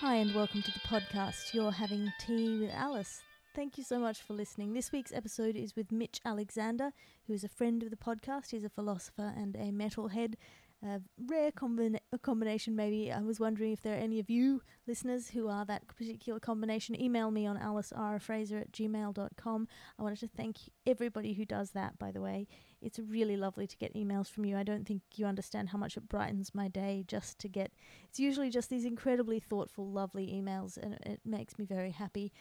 Hi, and welcome to the podcast. You're having tea with Alice. Thank you so much for listening. This week's episode is with Mitch Alexander, who is a friend of the podcast. He's a philosopher and a metalhead. A rare combina- a combination, maybe. I was wondering if there are any of you listeners who are that particular combination. Email me on alicefraser at gmail.com. I wanted to thank everybody who does that, by the way. It's really lovely to get emails from you. I don't think you understand how much it brightens my day just to get. It's usually just these incredibly thoughtful, lovely emails, and it makes me very happy.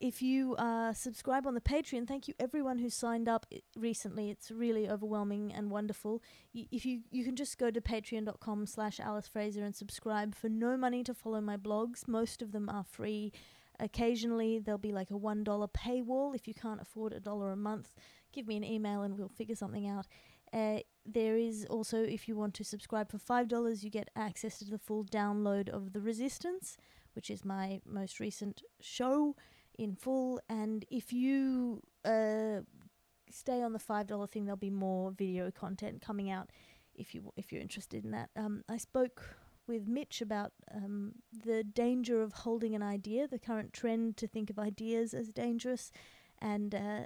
If you uh, subscribe on the Patreon, thank you everyone who signed up recently. It's really overwhelming and wonderful. Y- if you you can just go to patreon.com slash Alice Fraser and subscribe for no money to follow my blogs. Most of them are free. Occasionally there'll be like a one dollar paywall if you can't afford a dollar a month. Give me an email and we'll figure something out. Uh, there is also, if you want to subscribe for five dollars, you get access to the full download of the Resistance, which is my most recent show in full. And if you uh, stay on the five dollar thing, there'll be more video content coming out. If you if you're interested in that, um, I spoke with Mitch about um, the danger of holding an idea, the current trend to think of ideas as dangerous, and uh,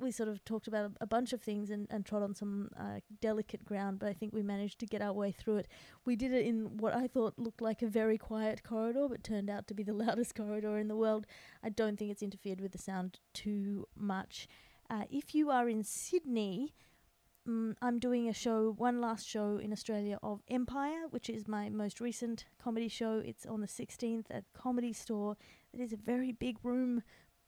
we sort of talked about a, bunch of things and, and trod on some uh, delicate ground, but I think we managed to get our way through it. We did it in what I thought looked like a very quiet corridor, but turned out to be the loudest corridor in the world. I don't think it's interfered with the sound too much. Uh, if you are in Sydney, mm, I'm doing a show, one last show in Australia of Empire, which is my most recent comedy show. It's on the 16th at Comedy Store. It is a very big room.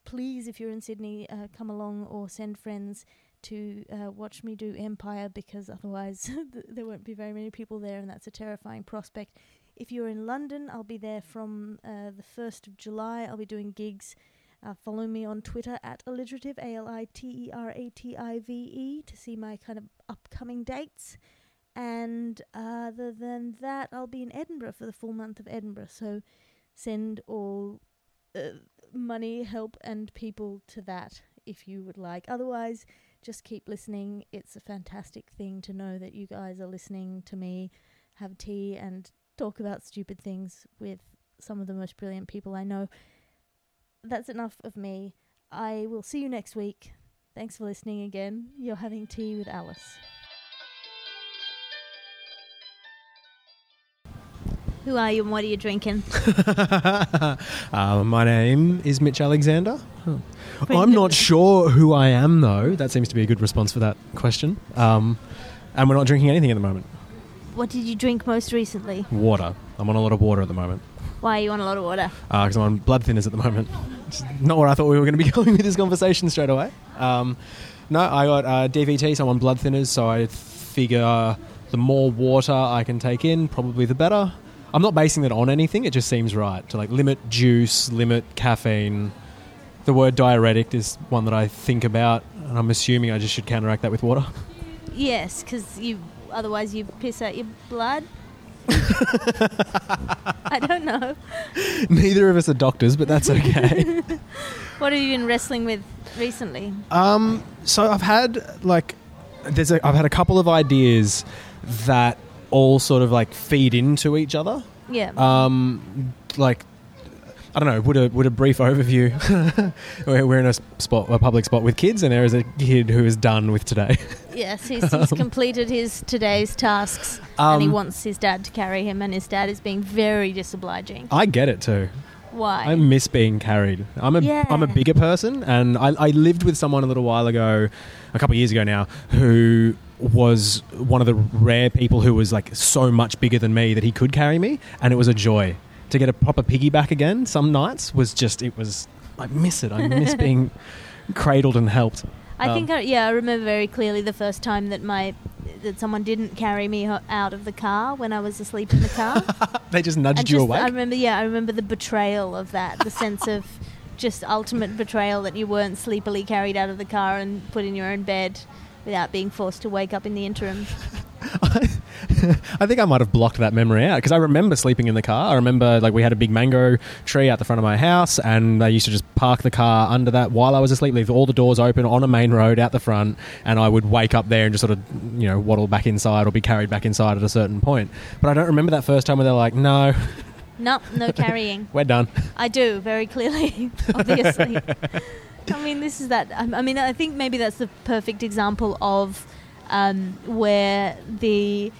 Please, if you're in Sydney, uh, come along or send friends to uh, watch me do Empire because otherwise there won't be very many people there, and that's a terrifying prospect. If you're in London, I'll be there from uh, the 1st of July. I'll be doing gigs. Uh, follow me on Twitter at alliterative, A L I T E R A T I V E, to see my kind of upcoming dates. And other than that, I'll be in Edinburgh for the full month of Edinburgh. So send all uh, money, help, and people to that if you would like. Otherwise, just keep listening. It's a fantastic thing to know that you guys are listening to me have tea and talk about stupid things with some of the most brilliant people I know. That's enough of me. I will see you next week. Thanks for listening again. You're having tea with Alice. Who are you and what are you drinking? uh, my name is Mitch Alexander. Friend I'm not sure who I am, though. That seems to be a good response for that question. Um, and we're not drinking anything at the moment. What did you drink most recently? Water. I'm on a lot of water at the moment Why are you on a lot of water? because I'm on blood thinners at the moment. It's not where I thought we were going to be going with this conversation straight away. Um, no, I got uh, DVT, so I'm on blood thinners. So I figure the more water I can take in, probably the better. I'm not basing that on anything. It just seems right to like limit juice, limit caffeine. The word diuretic is one that I think about, and I'm assuming I just should counteract that with water. Yes, because you otherwise you piss out your blood. I don't know. Neither of us are doctors, but that's okay. What have you been wrestling with recently? Um, so I've had like there's a, I've had a couple of ideas that all sort of like feed into each other. Yeah. Um, like I don't know. Would a would a brief overview? we're, we're in a spot, a public spot with kids, and there is a kid who is done with today. yes, he's, he's completed his today's tasks and he Um, wants his dad to carry him, and his dad is being very disobliging. I get it too. Why? I miss being carried. I'm a Yeah. am a bigger person, and I, I lived with someone a little while ago, a couple of years ago now, who was one of the rare people who was like so much bigger than me that he could carry me, and it was a joy to get a proper piggyback again. Some nights was just it was. I miss it. I miss being cradled and helped. I um, think, I, yeah, I remember very clearly the first time that my that someone didn't carry me out of the car when I was asleep in the car. They just nudged and you just, awake. I remember, yeah, I remember the betrayal of that, the sense of just ultimate betrayal that you weren't sleepily carried out of the car and put in your own bed without being forced to wake up in the interim. I think I might have blocked that memory out because I remember sleeping in the car. I remember like we had a big mango tree out the front of my house, and I used to just park the car under that while I was asleep, leave all the doors open on a main road out the front, and I would wake up there and just sort of you know waddle back inside or be carried back inside at a certain point. But I don't remember that first time where they're like, "No, No, no carrying. We're done. I do very clearly, obviously. I mean, this is that. um, I mean, I think maybe that's the perfect example of um, where the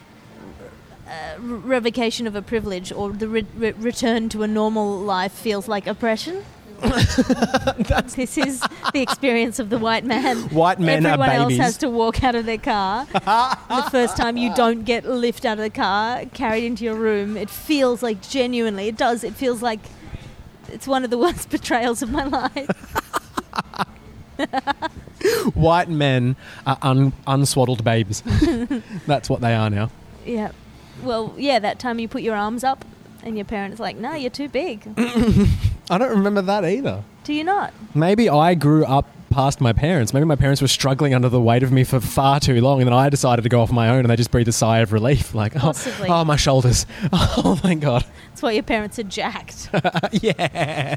uh, revocation of a privilege or the re- re- return to a normal life feels like oppression. this is the experience of the white man. White men Everyone are babies. else has to walk out of their car. the first time you don't get lift out of the car, carried into your room, it feels like genuinely, it does, it feels like it's one of the worst betrayals of my life. White men are un- unswaddled babes. That's what they are now. yeah. Well, yeah, that time you put your arms up and your parents like, no, you're too big. I don't remember that either. Do you not? Maybe I grew up past my parents. Maybe my parents were struggling under the weight of me for far too long, and then I decided to go off my own, and they just breathed a sigh of relief, like, oh, Possibly. oh my shoulders. Oh, thank God. That's why your parents are jacked. yeah.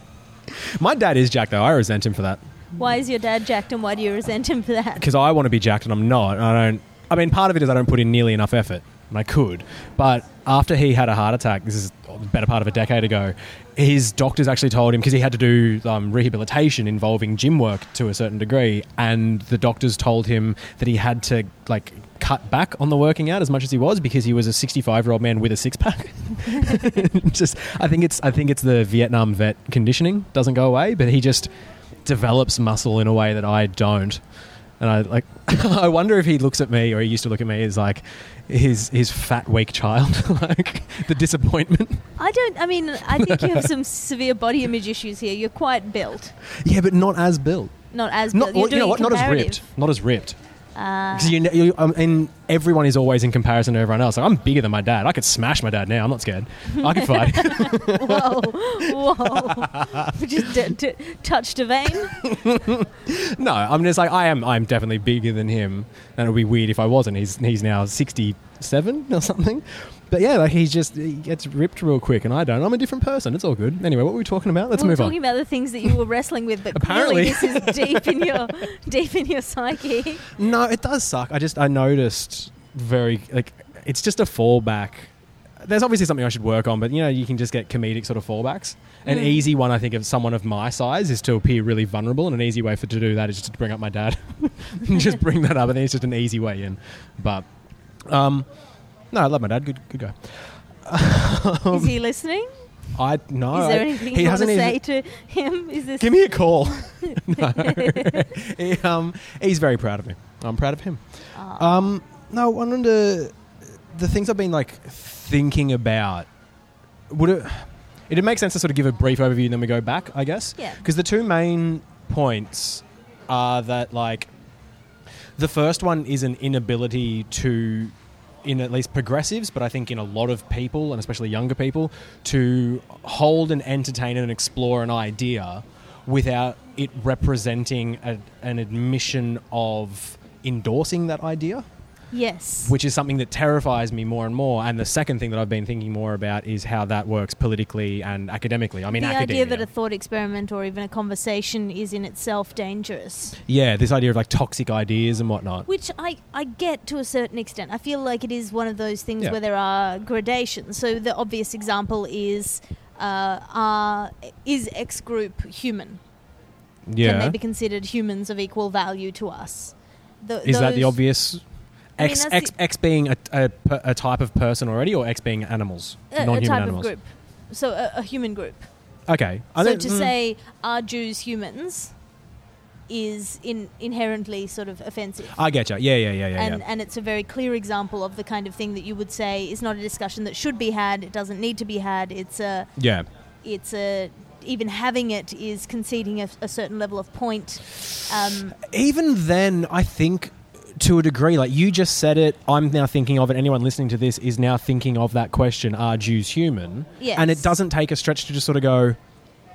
My dad is jacked, though. I resent him for that. why is your dad jacked and why do you resent him for that? because I want to be jacked and I'm not. I don't. I mean, part of it is I don't put in nearly enough effort, and I could. But after he had a heart attack, this is the better part of a decade ago, his doctors actually told him because he had to do um, rehabilitation involving gym work to a certain degree, and the doctors told him that he had to like cut back on the working out as much as he was because he was a 65 year old man with a six pack. just, I think it's I think it's the Vietnam vet conditioning doesn't go away, but he just develops muscle in a way that I don't. And I like, I wonder if he looks at me, or he used to look at me as like his his fat weak child, like the disappointment. I don't, I mean, I think you have some severe body image issues here. You're quite built. Yeah, but not as built. Not as Not built. You're you know what? Not as ripped. Not as ripped. Uh, Because you, you um, and everyone is always in comparison to everyone else. Like I'm bigger than my dad. I could smash my dad now. I'm not scared. I could fight. whoa, whoa. Just d- d- touched a vein. no, I'm just like I am. I'm definitely bigger than him, and it would be weird if I wasn't. He's he's now 67 or something. But yeah, like he's just he gets ripped real quick, and I don't. I'm a different person. It's all good. Anyway, what were we talking about? Let's move on. we were move talking about the things that you were wrestling with, but Apparently. this is deep in your deep in your psyche. No, it does suck. I just I noticed very like it's just a fallback. There's obviously something I should work on, but you know you can just get comedic sort of fallbacks. An Mm. easy one I think of someone of my size is to appear really vulnerable, and an easy way for to do that is just to bring up my dad. just bring that up, and then it's just an easy way in. But um, no, I love my dad. Good good guy. is he listening? I no. is there anything he you want to hasn't say even. to him? Is this Give me a call. no. he, um, he's very proud of me. I'm proud of him. Aw. Um, no, I to. The things I've been like thinking about. Would it? It'd make sense to sort of give a brief overview and then we go back, I guess. Yeah. Because the two main points are that like the first one is an inability to in at least progressives, but I think in a lot of people, and especially younger people, to hold and entertain and explore an idea without it representing a, an admission of endorsing that idea, yes. which is something that terrifies me more and more. And the second thing that I've been thinking more about is how that works politically and academically. I mean, the academia. idea that a thought experiment or even a conversation is in itself dangerous, yeah, this idea of like toxic ideas and whatnot. which I, I get to a certain extent. I feel like it is one of those things Yeah. where there are gradations. So the obvious example is uh, are, is X group human? Yeah. Can they be considered humans of equal value to us? Is that the those- obvious? I mean, X, X, the- X being a, a, a type of person already, or X being animals, a, a non-human type animals. of group? So a, a human group. Okay. I so to mm, say are Jews humans is in, inherently sort of offensive. I get you. Yeah, yeah, yeah, yeah. and, yeah. and it's a very clear example of the kind of thing that you would say is not a discussion that should be had. It doesn't need to be had. It's a yeah. it's a even having it is conceding a, a certain level of point. Um, Even then, I think to a degree, like you just said it, I'm now thinking of it. Anyone listening to this is now thinking of that question: Are Jews human? Yes. And it doesn't take a stretch to just sort of go.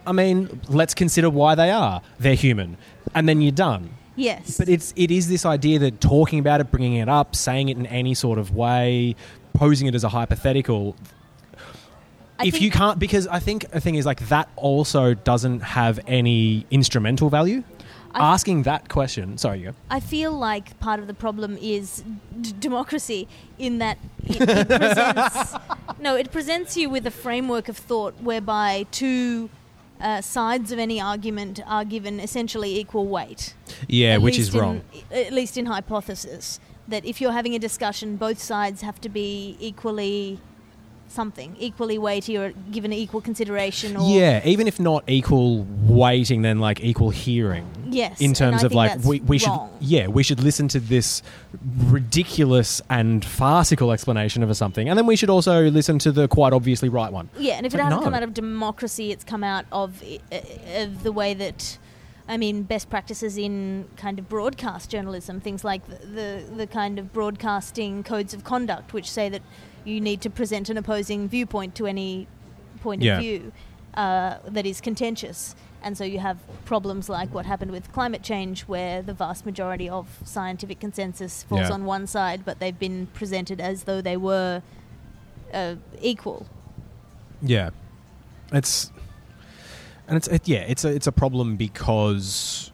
I mean, let's consider why they are. They're human, and then you're done. yes, But it's it is this idea that talking about it, bringing it up, saying it in any sort of way, posing it as a hypothetical. I if you can't, because I think the thing is like that also doesn't have any instrumental value. I- asking that question. Sorry, you. I feel like part of the problem is d- democracy in that it, it presents no, it presents you with a framework of thought whereby two uh, sides of any argument are given essentially equal weight. Yeah, At which is in- wrong. At least in hypothesis that if you're having a discussion, both sides have to be equally something, equally weighty or given equal consideration. Or Yeah, even if not equal weighting, then like equal hearing. Yes, In terms of like we, we should yeah we should listen to this ridiculous and farcical explanation of something, and then we should also listen to the quite obviously right one. Yeah, and if it hasn't no. come out of democracy, it's come out of uh, of the way that, I mean, best practices in kind of broadcast journalism, things like the the, the kind of broadcasting codes of conduct, which say that you need to present an opposing viewpoint to any point Yeah. of view uh, that is contentious. And so you have problems like what happened with climate change, where the vast majority of scientific consensus falls Yeah. on one side, but they've been presented as though they were uh, equal. Yeah, it's and it's it, yeah it's a it's a problem because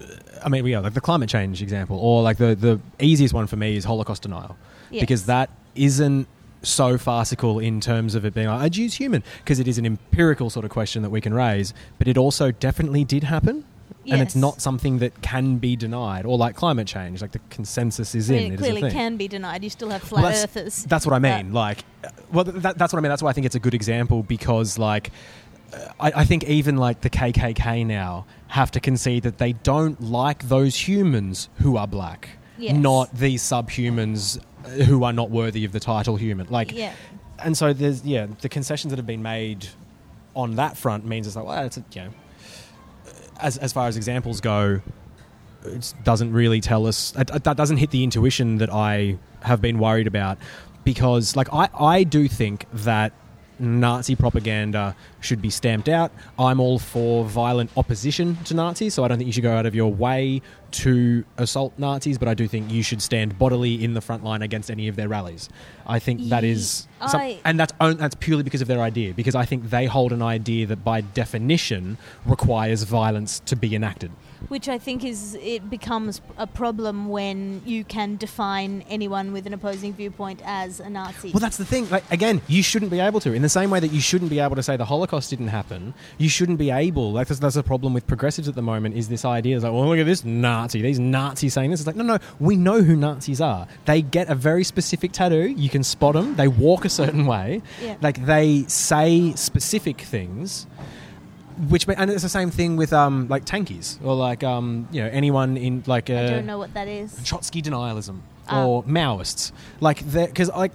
uh, I mean yeah like the climate change example or like the the easiest one for me is Holocaust denial because that isn't so farcical in terms of it being like a Jew's human because it is an empirical sort of question that we can raise, but it also definitely did happen. And it's not something that can be denied, or like climate change, like the consensus is I in. mean, it it is a clearly can be denied. You still have flat Well, that's, earthers. That's what I mean. Like, well, that, that's what I mean. That's why I think it's a good example because, like, uh, I, I think even like the KKK now have to concede that they don't like those humans who are black, Yes. not these subhumans who are not worthy of the title human. Like, yeah, and so there's yeah, the concessions that have been made on that front means it's like, well, it's a, you know, as as far as examples go, it doesn't really tell us that doesn't hit the intuition that I have been worried about because like I I do think that Nazi propaganda should be stamped out. I'm all for violent opposition to Nazis, so I don't think you should go out of your way to assault Nazis, but I do think you should stand bodily in the front line against any of their rallies. I think that is, some- and that's on, that's purely because of their idea. Because I think they hold an idea that, by definition, requires violence to be enacted. which I think is it becomes a problem when you can define anyone with an opposing viewpoint as a Nazi. Well, that's the thing. Like again, you shouldn't be able to. In the same way that you shouldn't be able to say the Holocaust didn't happen, you shouldn't be able. Like that's, that's a problem with progressives at the moment. Is this idea? It's like, well, look at this Nazi. These Nazis saying this. It's like, no, no. We know who Nazis are. They get a very specific tattoo. You can spot them. They walk a certain way. Yeah. Like they say specific things. Which and it's the same thing with um like tankies or like um you know anyone in like I don't know what that is. Trotsky denialism Ah. or Maoists. Like, because like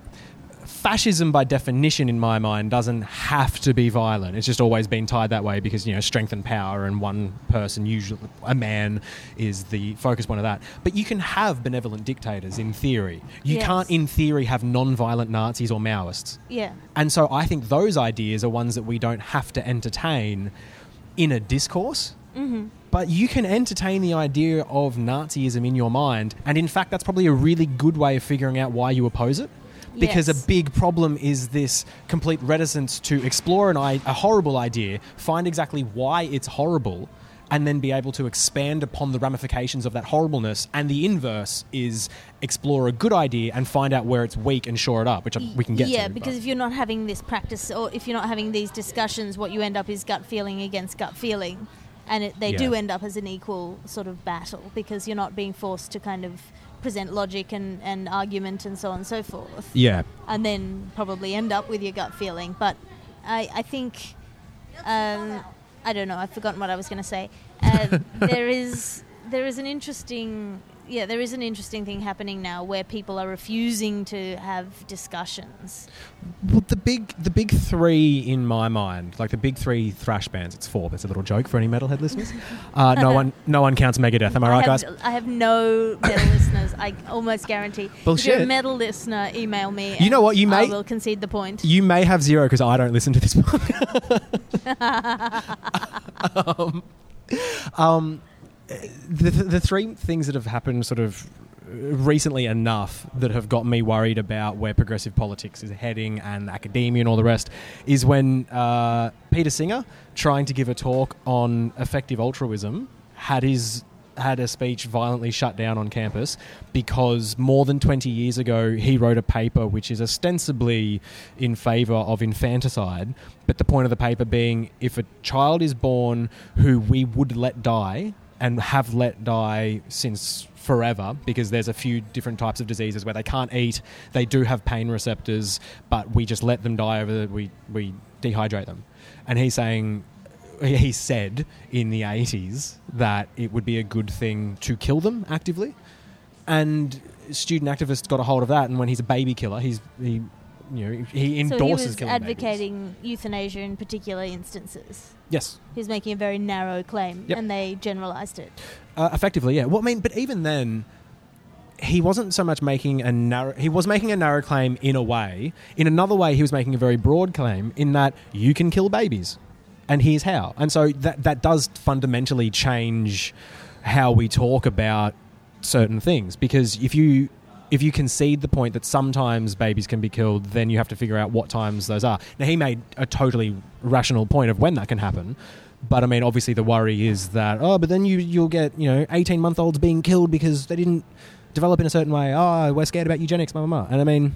fascism by definition in my mind doesn't have to be violent. It's just always been tied that way because you know strength and power, and one person, usually a man, is the focus point of that. But you can have benevolent dictators in theory. You Yes. can't, in theory, have non-violent Nazis or Maoists. Yeah, And so I think those ideas are ones that we don't have to entertain in a discourse. hmm But you can entertain the idea of Nazism in your mind, and in fact, that's probably a really good way of figuring out why you oppose it. Because Yes. a big problem is this complete reticence to explore an I- a horrible idea, find exactly why it's horrible, and then be able to expand upon the ramifications of that horribleness. And the inverse is explore a good idea and find out where it's weak and shore it up, which we can get yeah, to. because but- if you're not having this practice or if you're not having these discussions, what you end up is gut feeling against gut feeling, and it, they Yeah. do end up as an equal sort of battle because you're not being forced to kind of present logic and, and argument and so on and so forth, yeah, and then probably end up with your gut feeling. But I, I think, um, I don't know, I've forgotten what I was going to say. Uh, there is there is an interesting yeah there is an interesting thing happening now where people are refusing to have discussions. Well, the big the big three in my mind, like the big three thrash bands. It's four. That's a little joke for any metalhead listeners. Uh, no one no one counts Megadeth. Am I right, have, guys? I have no metal listeners. I almost guarantee. Bullshit. If you're a metal listener, email me. You know what, you may I will concede the point. You may have zero because I don't listen to this podcast. um, um, the, the three things that have happened sort of recently enough that have got me worried about where progressive politics is heading and academia and all the rest is when uh, Peter Singer, trying to give a talk on effective altruism, had his had a speech violently shut down on campus because more than 20 years ago he wrote a paper which is ostensibly in favor of infanticide but the point of the paper being if a child is born who we would let die and have let die since forever because there's a few different types of diseases where they can't eat they do have pain receptors but we just let them die over the, we we dehydrate them and he's saying he said in the 80s that it would be a good thing to kill them actively. And student activists got a hold of that, and when he's a baby killer, he's he, you know, he endorses so he was advocating babies. euthanasia in particular instances. Yes, He's making a very narrow claim, Yep. and they generalized it. uh, effectively, yeah. Well, I mean, but even then, he wasn't so much making a narrow. He was making a narrow claim in a way. In another way, he was making a very broad claim in that you can kill babies, and here's how. And so that that does fundamentally change how we talk about certain things because if you if you concede the point that sometimes babies can be killed, then you have to figure out what times those are. Now, he made a totally rational point of when that can happen. But I mean, obviously, the worry is that oh, but then you you'll get you know eighteen month olds being killed because they didn't develop in a certain way. Oh, we're scared about eugenics, blah blah blah. And I mean,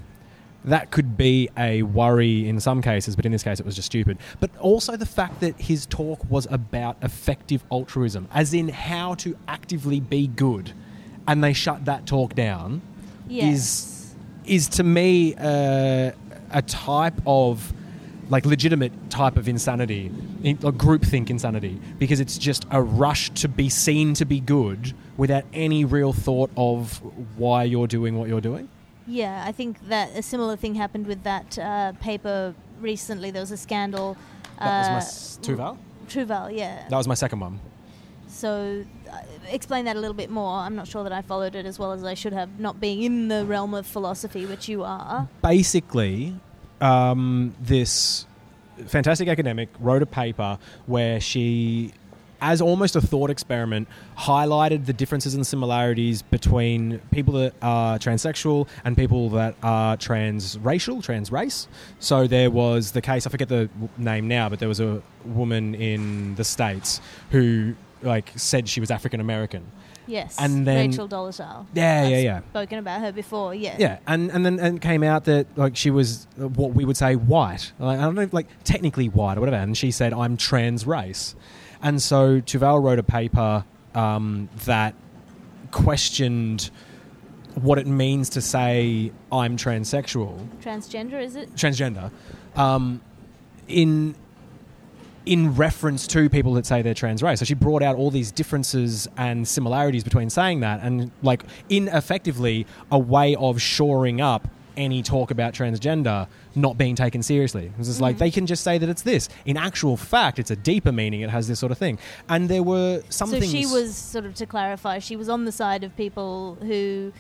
that could be a worry in some cases, but in this case, it was just stupid. But also the fact that his talk was about effective altruism, as in how to actively be good, and they shut that talk down Yes. is to me uh, a type of like legitimate type of insanity, in- or groupthink insanity, because it's just a rush to be seen to be good without any real thought of why you're doing what you're doing. Yeah, I think that a similar thing happened with that uh, paper recently. There was a scandal. That was my uh, s- Tuvel. Yeah. That was my second one. So, uh, explain that a little bit more. I'm not sure that I followed it as well as I should have, not being in the realm of philosophy, which you are. basically, um, this fantastic academic wrote a paper where she, as almost a thought experiment, highlighted the differences and similarities between people that are transsexual and people that are transracial, transrace. So there was the case, I forget the name now, but there was a woman in the States who like said she was African American. Yes. And then- Rachel Dolezal. Yeah, I've yeah, yeah. Spoken about her before. Yeah. Yeah, and and then and it came out that like she was uh, what we would say white. Like, I don't know, like technically white or whatever. And she said I'm trans race, and so Tuvel wrote a paper um, that questioned what it means to say I'm transsexual, Transgender, is it? transgender, um, in in reference to people that say they're trans race. So she brought out all these differences and similarities between saying that and like in effectively a way of shoring up any talk about transgender not being taken seriously. It was just like Mhm. they can just say that it's this. In actual fact, it's a deeper meaning. It has this sort of thing. And there were some so things. she was sort of to clarify, she was on the side of people who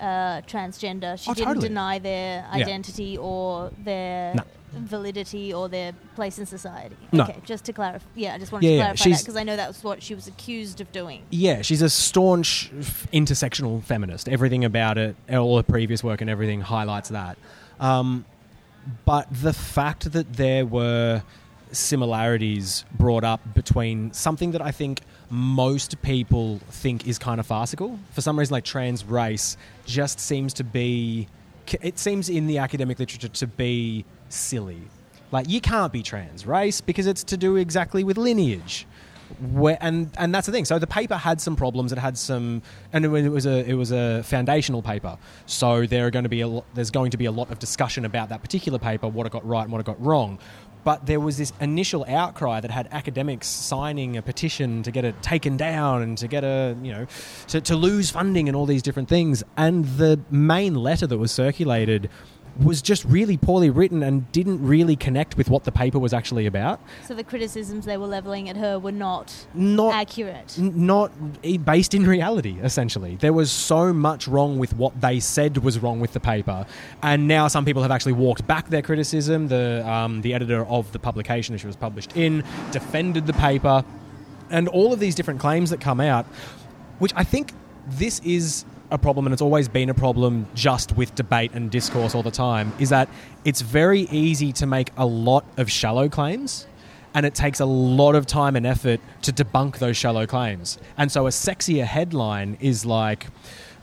uh, transgender. She Oh, didn't totally. deny their Yeah. identity or their No. Validity or their place in society. No. Okay, just to clarify. Yeah, I just wanted Yeah, to yeah, clarify that because I know that was what she was accused of doing. Yeah, she's a staunch f- intersectional feminist. Everything about it, all her previous work and everything highlights that. Um, but the fact that there were similarities brought up between something that I think most people think is kind of farcical, for some reason, like trans race, just seems to be. It seems in the academic literature to be silly. Like you can't be trans race because it's to do exactly with lineage. Where, and and that's the thing. So the paper had some problems. It had some, and it was- a it was a foundational paper. So there are going to be a there's going to be a lot of discussion about that particular paper, what it got right and what it got wrong. But there was this initial outcry that had academics signing a petition to get it taken down and to get a you know to, to lose funding and all these different things. And the main letter that was circulated was just really poorly written and didn't really connect with what the paper was actually about. So the criticisms they were leveling at her were not Not accurate. N- not based in reality essentially there was so much wrong with what they said was wrong with the paper and now some people have actually walked back their criticism the um, the editor of the publication that she was published in defended the paper and all of these different claims that come out which i think this is a problem and it's always been a problem just with debate and discourse all the time is that it's very easy to make a lot of shallow claims and it takes a lot of time and effort to debunk those shallow claims. And so a sexier headline is like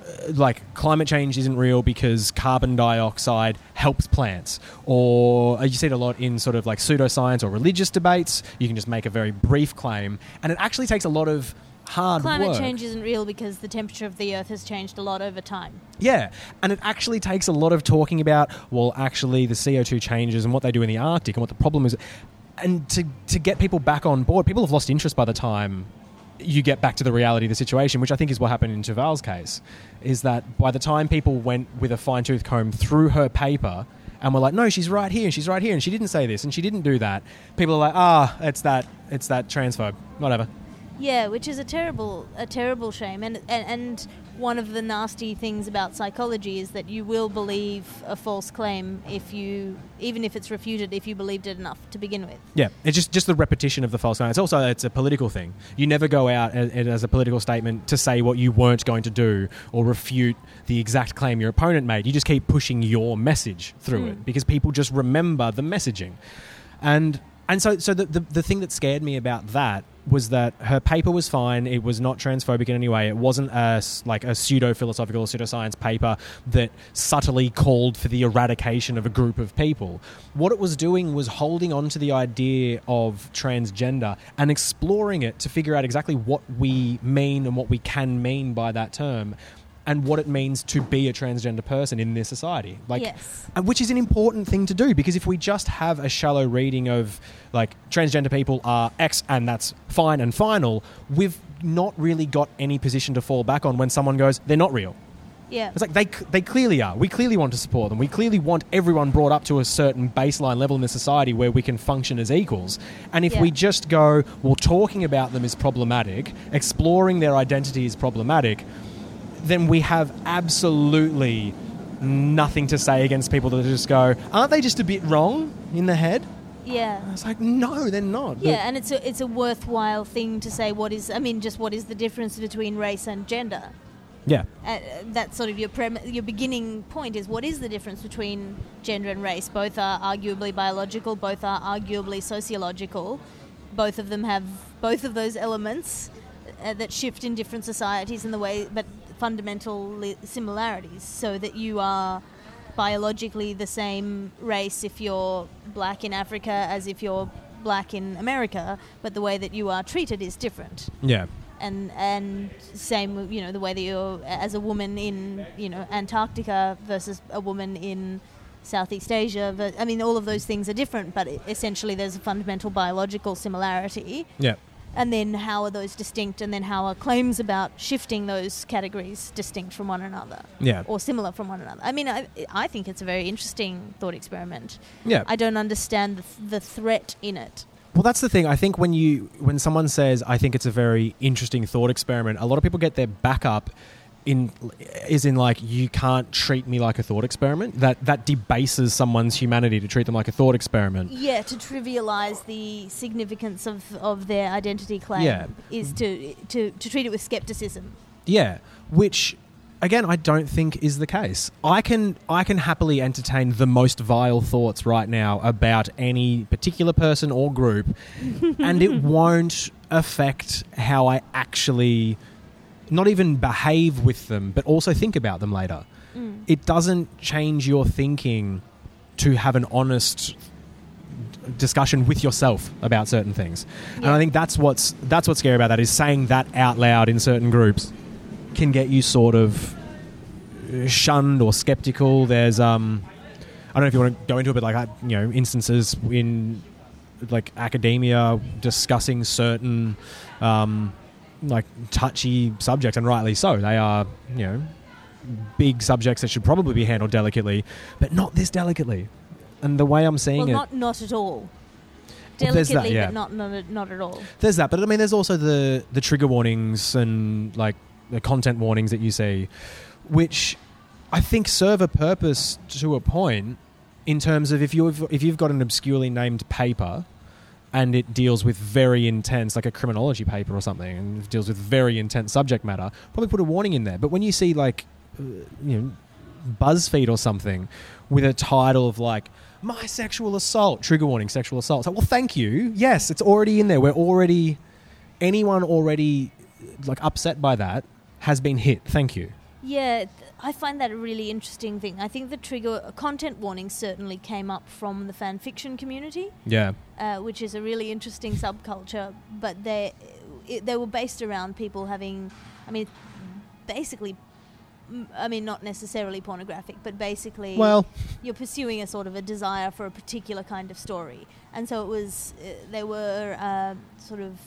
uh, like climate change isn't real because carbon dioxide helps plants or uh, you see it a lot in sort of like pseudoscience or religious debates you can just make a very brief claim and it actually takes a lot of hard Climate work. change isn't real because the temperature of the Earth has changed a lot over time. Yeah, and it actually takes a lot of talking about, well, actually, the CO2 changes and what they do in the Arctic and what the problem is. And to, to get people back on board, people have lost interest by the time you get back to the reality of the situation, which I think is what happened in Tuvel's case, is that by the time people went with a fine tooth comb through her paper and were like, no, she's right here, and she's right here, and she didn't say this, and she didn't do that, people are like, ah, it's that, it's that transphobe, whatever. Yeah, which is a terrible, a terrible shame, and, and and one of the nasty things about psychology is that you will believe a false claim if you, even if it's refuted, if you believed it enough to begin with. Yeah, it's just just the repetition of the false claim. It's also it's a political thing. You never go out as, as a political statement to say what you weren't going to do or refute the exact claim your opponent made. You just keep pushing your message through Mm. it because people just remember the messaging, and and so so the, the the thing that scared me about that was that her paper was fine. It was not transphobic in any way. It wasn't a like a pseudo philosophical or pseudoscience paper that subtly called for the eradication of a group of people. What it was doing was holding on to the idea of transgender and exploring it to figure out exactly what we mean and what we can mean by that term. And what it means to be a transgender person in this society, like, Yes. Uh, which is an important thing to do because if we just have a shallow reading of like transgender people are X and that's fine and final, we've not really got any position to fall back on when someone goes, they're not real. Yeah. It's like they, they clearly are. We clearly want to support them. We clearly want everyone brought up to a certain baseline level in the society where we can function as equals. And if Yeah. we just go, well, talking about them is problematic, exploring their identity is problematic, then we have absolutely nothing to say against people that just go, aren't they just a bit wrong in the head? Yeah. It's like, no, they're not. Yeah, and it's a it's a worthwhile thing to say. What is I mean, just what is the difference between race and gender? yeah. Uh, that's sort of your prem- your beginning point is what is the difference between gender and race? Both are arguably biological. Both are arguably sociological. Both of them have both of those elements uh, that shift in different societies in the way, but fundamental li- similarities. So that you are biologically the same race if you're black in Africa as if you're black in America, but the way that you are treated is different Yeah. and and same you know the way that you're as a woman in you know Antarctica versus a woman in Southeast Asia. But, I mean, all of those things are different, but essentially there's a fundamental biological similarity. Yeah. And then how are those distinct? And then how are claims about shifting those categories distinct from one another Yeah. or similar from one another? I mean, I, I think it's a very interesting thought experiment. Yeah. I don't understand the, th- the threat in it. Well, that's the thing. I think when you when someone says, "I think it's a very interesting thought experiment," a lot of people get their back up in is in like you can't treat me like a thought experiment. That that debases someone's humanity to treat them like a thought experiment. Yeah, to trivialize the significance of, of their identity claim Yeah. is to, to to treat it with skepticism. Yeah, which again I don't think is the case. I can I can happily entertain the most vile thoughts right now about any particular person or group and it won't affect how I actually not even behave with them but also think about them later. Mm. It doesn't change your thinking to have an honest discussion with yourself about certain things. And I think that's what's that's what's scary about that is saying that out loud in certain groups can get you sort of uh, shunned or skeptical. There's um I don't know if you want to go into it, but like I- you know instances in like academia discussing certain um, like touchy subjects, and rightly so. They are you know big subjects that should probably be handled delicately, but not this delicately. And the way I'm seeing Well, it, not not at all. There's that, Delicately, yeah. but not, not not at all. There's that, but I mean, there's also the the trigger warnings and like the content warnings that you see, which I think serve a purpose to a point in terms of if you've if you've got an obscurely named paper and it deals with very intense, like a criminology paper or something, and deals with very intense subject matter, probably put a warning in there. But when you see like, uh, you know, BuzzFeed or something with a title of like my sexual assault, trigger warning, sexual assault. It's like, well, thank you. Yes, it's already in there. We're already, anyone already like upset by that has been hit. Thank you. Yeah, I find that a really interesting thing. I think the trigger content warning certainly came up from the fan fiction community, Yeah. uh, which is a really interesting subculture. But they it, they were based around people having, I mean, basically, I mean, not necessarily pornographic, but basically, Well, you're pursuing a sort of a desire for a particular kind of story, and so it was. Uh, they were uh, sort of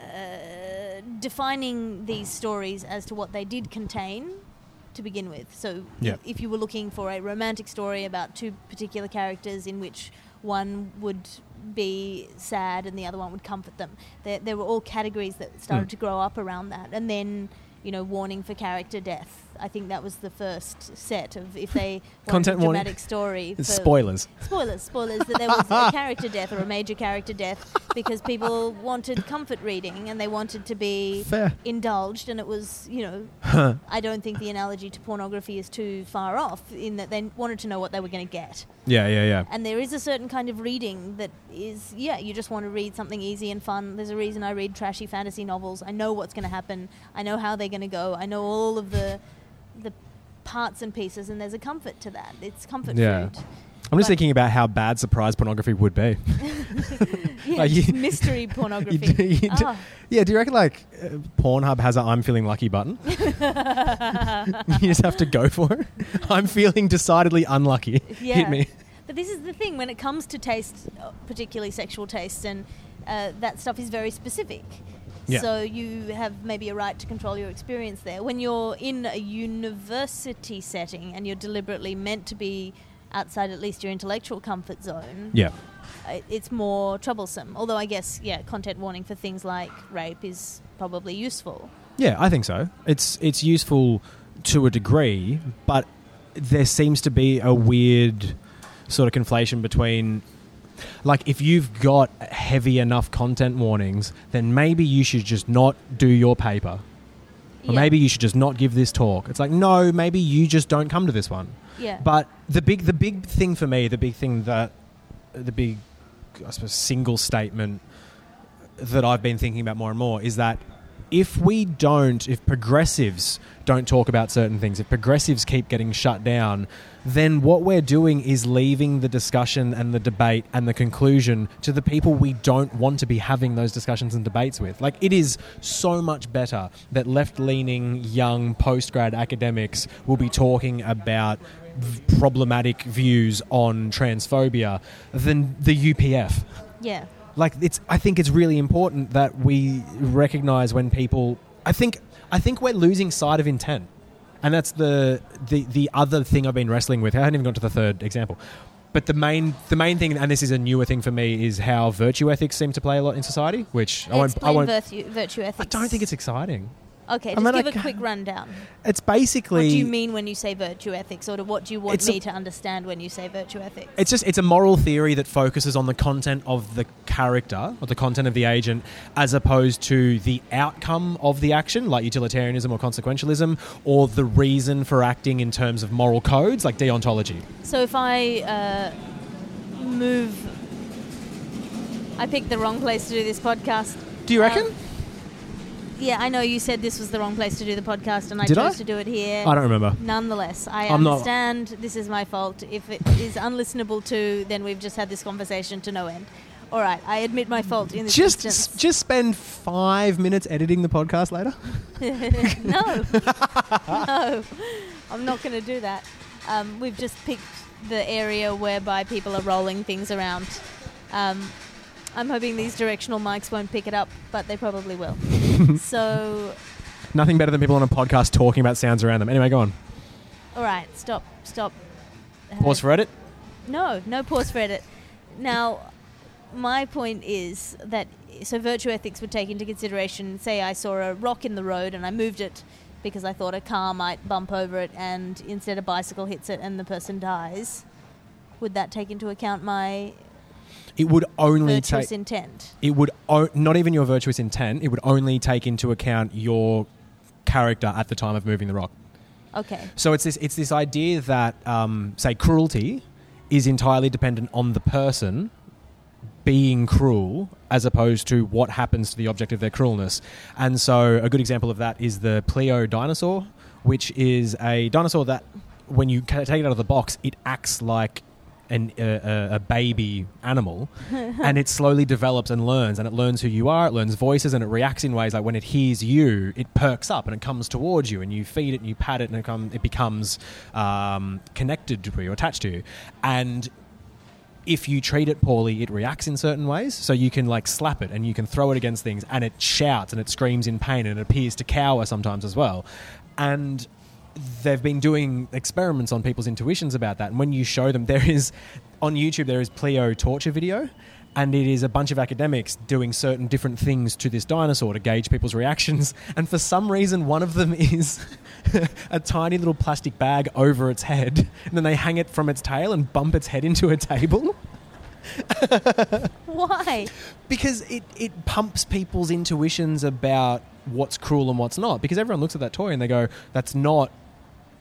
uh, defining these stories as to what they did contain to begin with. So, Yeah. if you were looking for a romantic story about two particular characters in which one would be sad and the other one would comfort them, there, there were all categories that started Mm. to grow up around that, and then. You know, warning for character death. I think that was the first set of if they Content a warning. dramatic story. For spoilers. spoilers, spoilers that there was a character death or a major character death because people wanted comfort reading and they wanted to be Fair. indulged, and it was, you know, I don't think the analogy to pornography is too far off in that they wanted to know what they were going to get. Yeah, yeah, yeah. And there is a certain kind of reading that is, yeah, you just want to read something easy and fun. There's a reason I read trashy fantasy novels. I know what's going to happen. I know how they're going to go. I know all of the the parts and pieces, and there's a comfort to that. It's comfort Yeah. food. I'm just But- thinking about how bad surprise pornography would be. Yeah, Like you- mystery pornography. You do- you do- Ah. Yeah, do you reckon like uh, Pornhub has a I'm feeling lucky button? you just have to go for it. I'm feeling decidedly unlucky. Yeah. Hit me. But this is the thing when it comes to taste, uh, particularly sexual tastes, and uh, that stuff is very specific. Yeah. So you have maybe a right to control your experience there. When you're in a university setting and you're deliberately meant to be outside at least your intellectual comfort zone, Yeah. uh, it's more troublesome. Although I guess, yeah, content warning for things like rape is probably useful. Yeah, I think so. It's it's useful to a degree, but there seems to be a weird sort of conflation between like if you've got heavy enough content warnings, then maybe you should just not do your paper. Or Yeah. maybe you should just not give this talk. It's like no, maybe you just don't come to this one. Yeah. But the big the big thing for me, the big thing that the big I suppose single statement that I've been thinking about more and more is that if we don't, if progressives don't talk about certain things, if progressives keep getting shut down, then what we're doing is leaving the discussion and the debate and the conclusion to the people we don't want to be having those discussions and debates with. Like, it is so much better that left leaning young post grad academics will be talking about problematic views on transphobia than the UPF yeah. Like it's i think it's really important that we recognize when people i think i think we're losing sight of intent. And that's the the the other thing i've been wrestling with. I haven't even got to the third example. But the main the main thing and this is a newer thing for me is how virtue ethics seem to play a lot in society which i won't i won't virtue, virtue i don't think it's exciting Okay, I just mean, give like- a quick rundown. it's basically. What do you mean when you say virtue ethics, or what do you want It's a- me to understand when you say virtue ethics? It's just it's a moral theory that focuses on the content of the character or the content of the agent as opposed to the outcome of the action like utilitarianism or consequentialism or the reason for acting in terms of moral codes like deontology. So if I uh, move, I picked the wrong place to do this podcast. Do you reckon? Um, yeah, I know you said this was the wrong place to do the podcast, and I Did I? chose to do it here. I don't remember. Nonetheless, I I'm not- understand this is my fault. If it is unlistenable to, then we've just had this conversation to no end. All right, I admit my fault in this Just instance. just spend 5 minutes editing the podcast later. no, no, I'm not going to do that. Um, we've just picked the area whereby people are rolling things around. Um, I'm hoping these directional mics won't pick it up, but they probably will. so, Nothing better than people on a podcast talking about sounds around them. Anyway, go on. all right, stop, stop. Pause for edit. No, no pause for edit. Now, my point is that so virtue ethics would take into consideration. Say I saw a rock in the road and I moved it because I thought a car might bump over it, and instead a bicycle hits it and the person dies. Would that take into account my It would only virtuous take intent? it would o- not even your virtuous intent. It would only take into account your character at the time of moving the rock. Okay. So it's this it's this idea that um, say cruelty is entirely dependent on the person being cruel as opposed to what happens to the object of their cruelness. And so, a good example of that is the Pleo dinosaur, which is a dinosaur that, when you take it out of the box, it acts like an, a, baby animal, and it slowly develops and learns, and it learns who you are, it learns voices, and it reacts in ways like when it hears you, it perks up and it comes towards you, and you feed it and you pat it, and it, come, it becomes um, connected to you, attached to you, and if you treat it poorly, it reacts in certain ways. So you can like slap it and you can throw it against things, and it shouts and it screams in pain and it appears to cower sometimes as well. And they've been doing experiments on people's intuitions about that. And when you show them, there is on YouTube there is Pleo torture video. And it is a bunch of academics doing certain different things to this dinosaur to gauge people's reactions. And for some reason, one of them is a tiny little plastic bag over its head. And then they hang it from its tail and bump its head into a table. Why? because it, it pumps people's intuitions about what's cruel and what's not. Because everyone looks at that toy and they go, that's not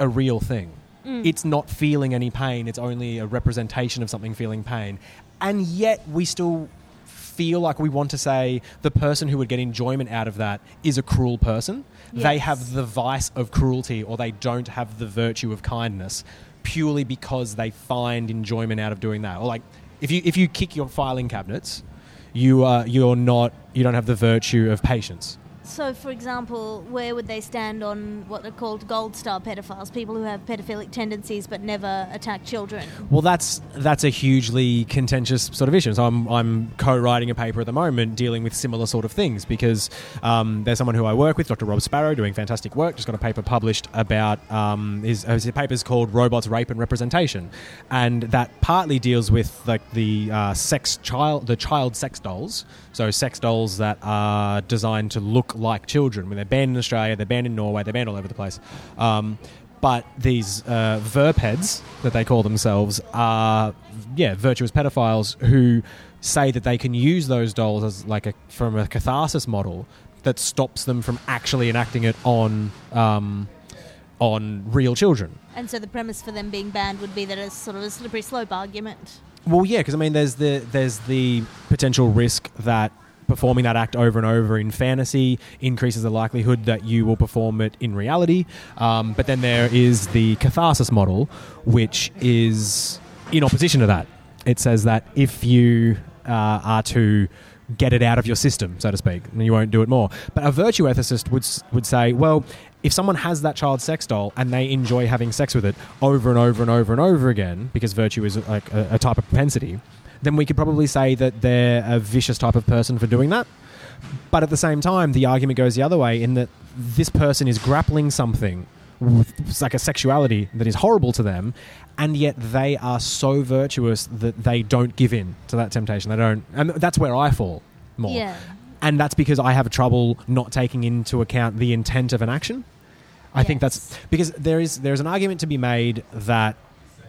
a real thing. Mm. It's not feeling any pain, it's only a representation of something feeling pain. And yet we still feel like we want to say the person who would get enjoyment out of that is a cruel person. They have the vice of cruelty or they don't have the virtue of kindness purely because they find enjoyment out of doing that. Or like if you if you kick your filing cabinets, you are you're not you don't have the virtue of patience. So, for example, where would they stand on what are called gold star pedophiles, people who have pedophilic tendencies but never attack children? Well, that's that's a hugely contentious sort of issue. So I'm I'm co-writing a paper at the moment dealing with similar sort of things because um, there's someone who I work with, Dr. Rob Sparrow, doing fantastic work. Just got a paper published about um, his his paper's called Robots, Rape and Representation, and that partly deals with like the uh, sex child the child sex dolls. So sex dolls that are designed to look like children. When they're banned in Australia, they're banned in Norway, they're banned all over the place. Um, but these uh, heads that they call themselves are yeah virtuous pedophiles who say that they can use those dolls as like a from a catharsis model that stops them from actually enacting it on um, on real children. And so the premise for them being banned would be that it's sort of a slippery slope argument. Well, yeah, because I mean, there's the there's the potential risk that performing that act over and over in fantasy increases the likelihood that you will perform it in reality. Um, but then there is the catharsis model, which is in opposition to that. It says that if you uh, are to get it out of your system, so to speak, and you won't do it more. But a virtue ethicist would would say, well, if someone has that child sex doll and they enjoy having sex with it over and over and over and over again, because virtue is like a, a type of propensity, then we could probably say that they're a vicious type of person for doing that. But at the same time, the argument goes the other way in that this person is grappling something with like a sexuality that is horrible to them, and yet they are so virtuous that they don't give in to that temptation. They don't, and that's where I fall more. Yeah. And that's because I have trouble not taking into account the intent of an action. I think that's because there is there's an argument to be made that,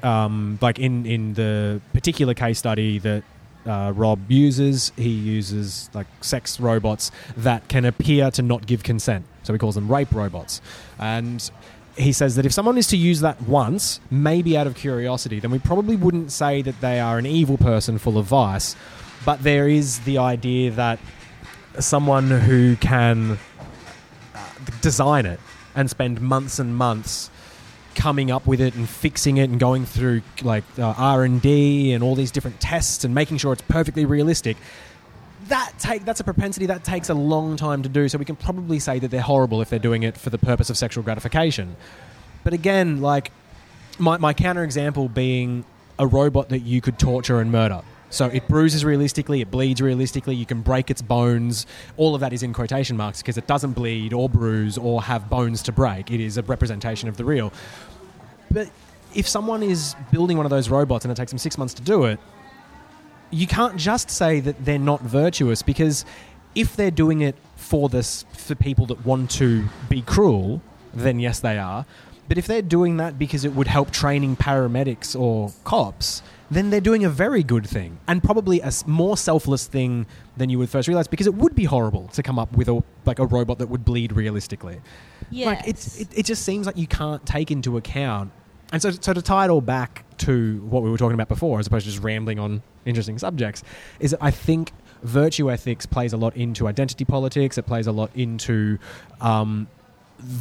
um, like in in the particular case study that uh, Rob uses, he uses like sex robots that can appear to not give consent. So he calls them rape robots, and he says that if someone is to use that once, maybe out of curiosity, then we probably wouldn't say that they are an evil person full of vice, but there is the idea that someone who can uh, design it and spend months and months coming up with it and fixing it and going through like uh, R&D and all these different tests and making sure it's perfectly realistic that take that's a propensity that takes a long time to do. So we can probably say that they're horrible if they're doing it for the purpose of sexual gratification. But again like my, my counterexample being a robot that you could torture and murder so it bruises realistically, it bleeds realistically, you can break its bones. All of that is in quotation marks because it doesn't bleed or bruise or have bones to break. It is a representation of the real. But if someone is building one of those robots and it takes them six months to do it, you can't just say that they're not virtuous because if they're doing it for this for people that want to be cruel, then yes, they are. But if they're doing that because it would help training paramedics or cops, then they're doing a very good thing and probably a more selfless thing than you would first realize because it would be horrible to come up with a like a robot that would bleed realistically. Yes. Like it's it, it just seems like you can't take into account And so, so to tie it all back to what we were talking about before, as opposed to just rambling on interesting subjects, is that I think virtue ethics plays a lot into identity politics. It plays a lot into um,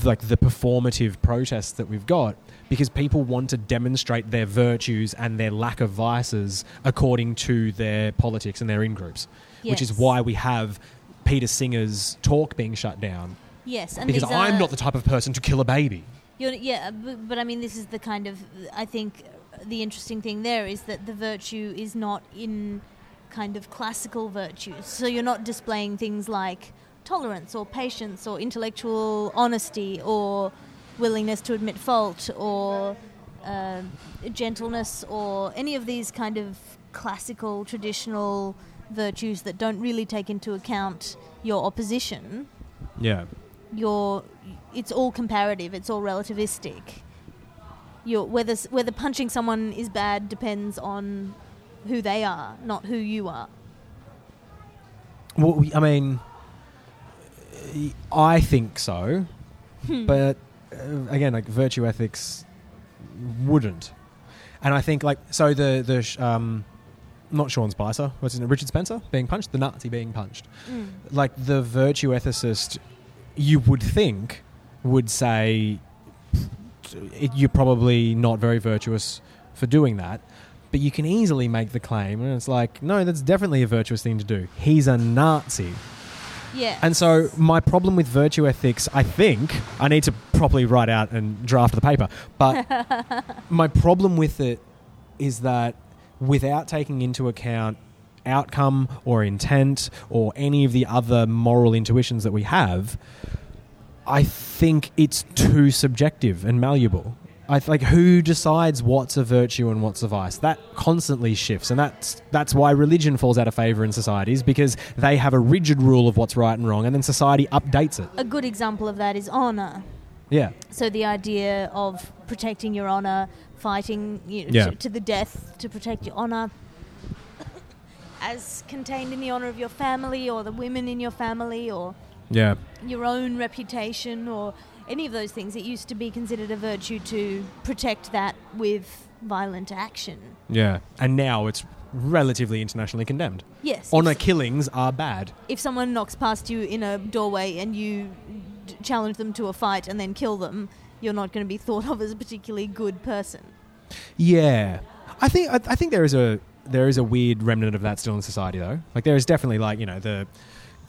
like the performative protests that we've got because people want to demonstrate their virtues and their lack of vices according to their politics and their in groups, which is why we have Peter Singer's talk being shut down Yes, and because I'm not the type of person to kill a baby. You're, yeah, uh, but, but I mean, this is the kind of I think uh, the interesting thing there is that the virtue is not in kind of classical virtues. So you're not displaying things like tolerance or patience or intellectual honesty or willingness to admit fault or uh, gentleness or any of these kind of classical traditional virtues that don't really take into account your opposition. Yeah. you're it's all comparative it's all relativistic. You're, whether whether punching someone is bad depends on who they are not who you are. Well, I mean, I think so, Hmm. but uh, again, like virtue ethics wouldn't, and I think like so the the sh- um, not Sean Spicer, what's name, Richard Spencer being punched, the Nazi being punched, Mm. like the virtue ethicist, you would think would say it, you're probably not very virtuous for doing that. But you can easily make the claim, and it's like, no, that's definitely a virtuous thing to do. He's a Nazi. Yeah And so, my problem with virtue ethics, I think, I need to properly write out and draft the paper, but my problem with it is that without taking into account outcome or intent or any of the other moral intuitions that we have, I think it's too subjective and malleable. I th- like who decides what's a virtue and what's a vice. That constantly shifts, and that's that's why religion falls out of favor in societies because they have a rigid rule of what's right and wrong, and then society updates it. a good example of that is honor Yeah, so the idea of protecting your honor fighting you know, Yeah. to, to the death to protect your honor as contained in the honor of your family or the women in your family or yeah, your own reputation or any of those things. It used to be considered a virtue to protect that with violent action. yeah. And now it's relatively internationally condemned. Yes. Honor killings are bad. if someone knocks past you in a doorway and you d- challenge them to a fight and then kill them, you're not going to be thought of as a particularly good person. Yeah, I think I, I think there is a there is a weird remnant of that still in society though. Like there is definitely like you know the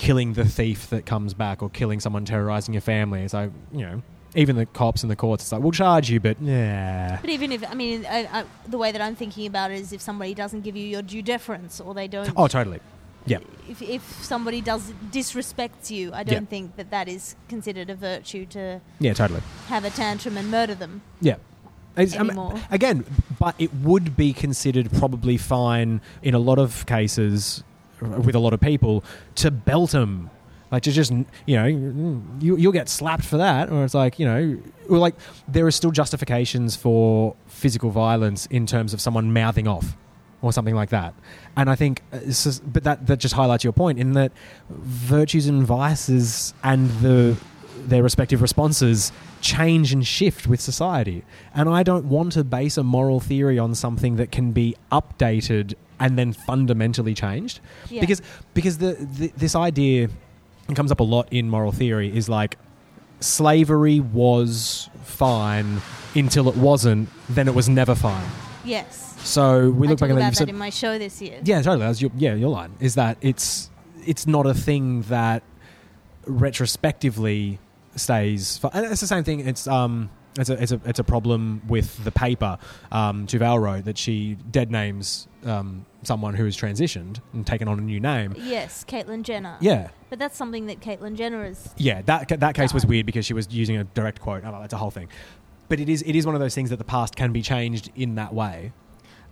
killing the thief that comes back or killing someone terrorizing your family. It's like you know even the cops and the courts. It's like we'll charge you, but yeah, But even if, I mean, I, I, the way that I'm thinking about it is if somebody doesn't give you your due deference or they don't. oh totally, yeah, If, if somebody does disrespects you, I don't think that that is considered a virtue to yeah, totally, have a tantrum and murder them. yeah. It's- I mean, again, but it would be considered probably fine in a lot of cases uh, with a lot of people to belt them. Like to just you know you you'll get slapped for that, or it's like you know, or like there are still justifications for physical violence in terms of someone mouthing off or something like that. And I think, uh, but that that just highlights your point in that virtues and vices and the their respective responses change and shift with society. And I don't want to base a moral theory on something that can be updated and then fundamentally changed. Yeah. Because because the, the this idea comes up a lot in moral theory is like slavery was fine until it wasn't, then it was never fine. Yes. So we I look talk back at that. that in my show this year. yeah, totally. That's your yeah your line is that it's it's not a thing that retrospectively stays. fi- And it's the same thing. It's um it's a it's a it's a problem with the paper um, Tuvel wrote that she dead names um, someone who has transitioned and taken on a new name. Yes, Caitlyn Jenner. Yeah. But that's something that Caitlyn Jenner is. Yeah, that that case was weird because she was using a direct quote. Oh, that's a whole thing. But it is it is one of those things that the past can be changed in that way,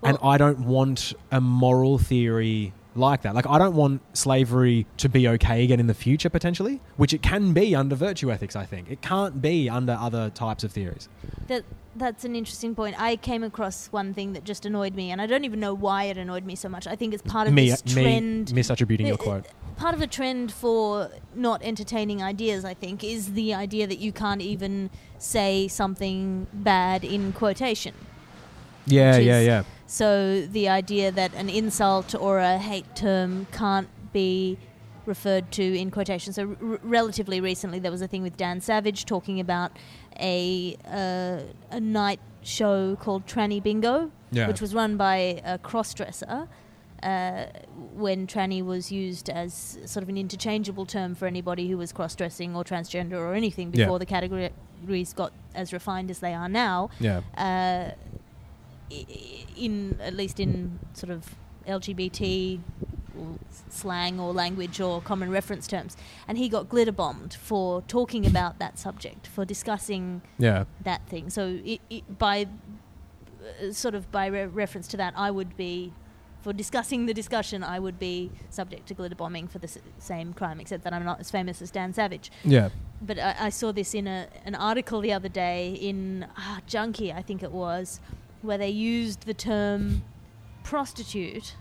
and I don't want a moral theory like that. Like I don't want slavery to be okay again in the future potentially, which it can be under virtue ethics. I think it can't be under other types of theories. That that's an interesting point. I came across one thing that just annoyed me, and I don't even know why it annoyed me so much. I think it's part of me, this me trend. misattributing your Uh, quote. part of a trend for not entertaining ideas, I think, is the idea that you can't even say something bad in quotation. Yeah, yeah, is- yeah. So the idea that an insult or a hate term can't be referred to in quotation. So r- relatively recently, there was a thing with Dan Savage talking about a uh, a night show called Tranny Bingo, Yeah. which was run by a crossdresser. Uh, when tranny was used as sort of an interchangeable term for anybody who was cross-dressing or transgender or anything Yeah. before the categories got as refined as they are now, Yeah. uh, in at least in sort of LGBT slang or language or common reference terms, and he got glitter bombed for talking about that subject, for discussing Yeah. that thing. So it, it, by uh, sort of by re- reference to that, I would be. For discussing the discussion, I would be subject to glitter bombing for the s- same crime, except that I'm not as famous as Dan Savage Yeah. but I, I saw this in a, an article the other day in ah, Junkee, I think it was, where they used the term prostitute,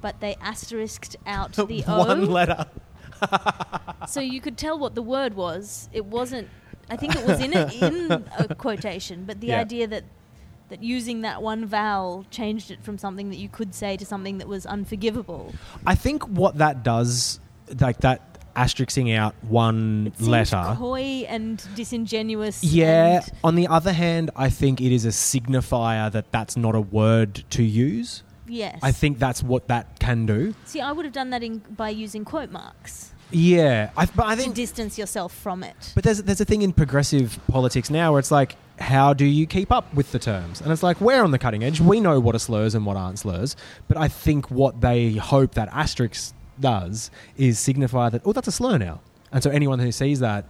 but they asterisked out the O. One letter. so you could tell what the word was. It wasn't. I think it was in a, in a quotation, but the Yeah. idea that that using that one vowel changed it from something that you could say to something that was unforgivable. I think what that does, like that asterixing out one letter. coy and disingenuous. Yeah. and- On the other hand, I think it is a signifier that that's not a word to use. yes. I think that's what that can do. See, I would have done that in, by using quote marks Yeah, I, but I to think. distance yourself from it. But there's there's a thing in progressive politics now where it's like, how do you keep up with the terms? And it's like we're on the cutting edge. We know what are slurs and what aren't slurs. But I think what they hope that asterisk does is signify that oh, that's a slur now. And so anyone who sees that,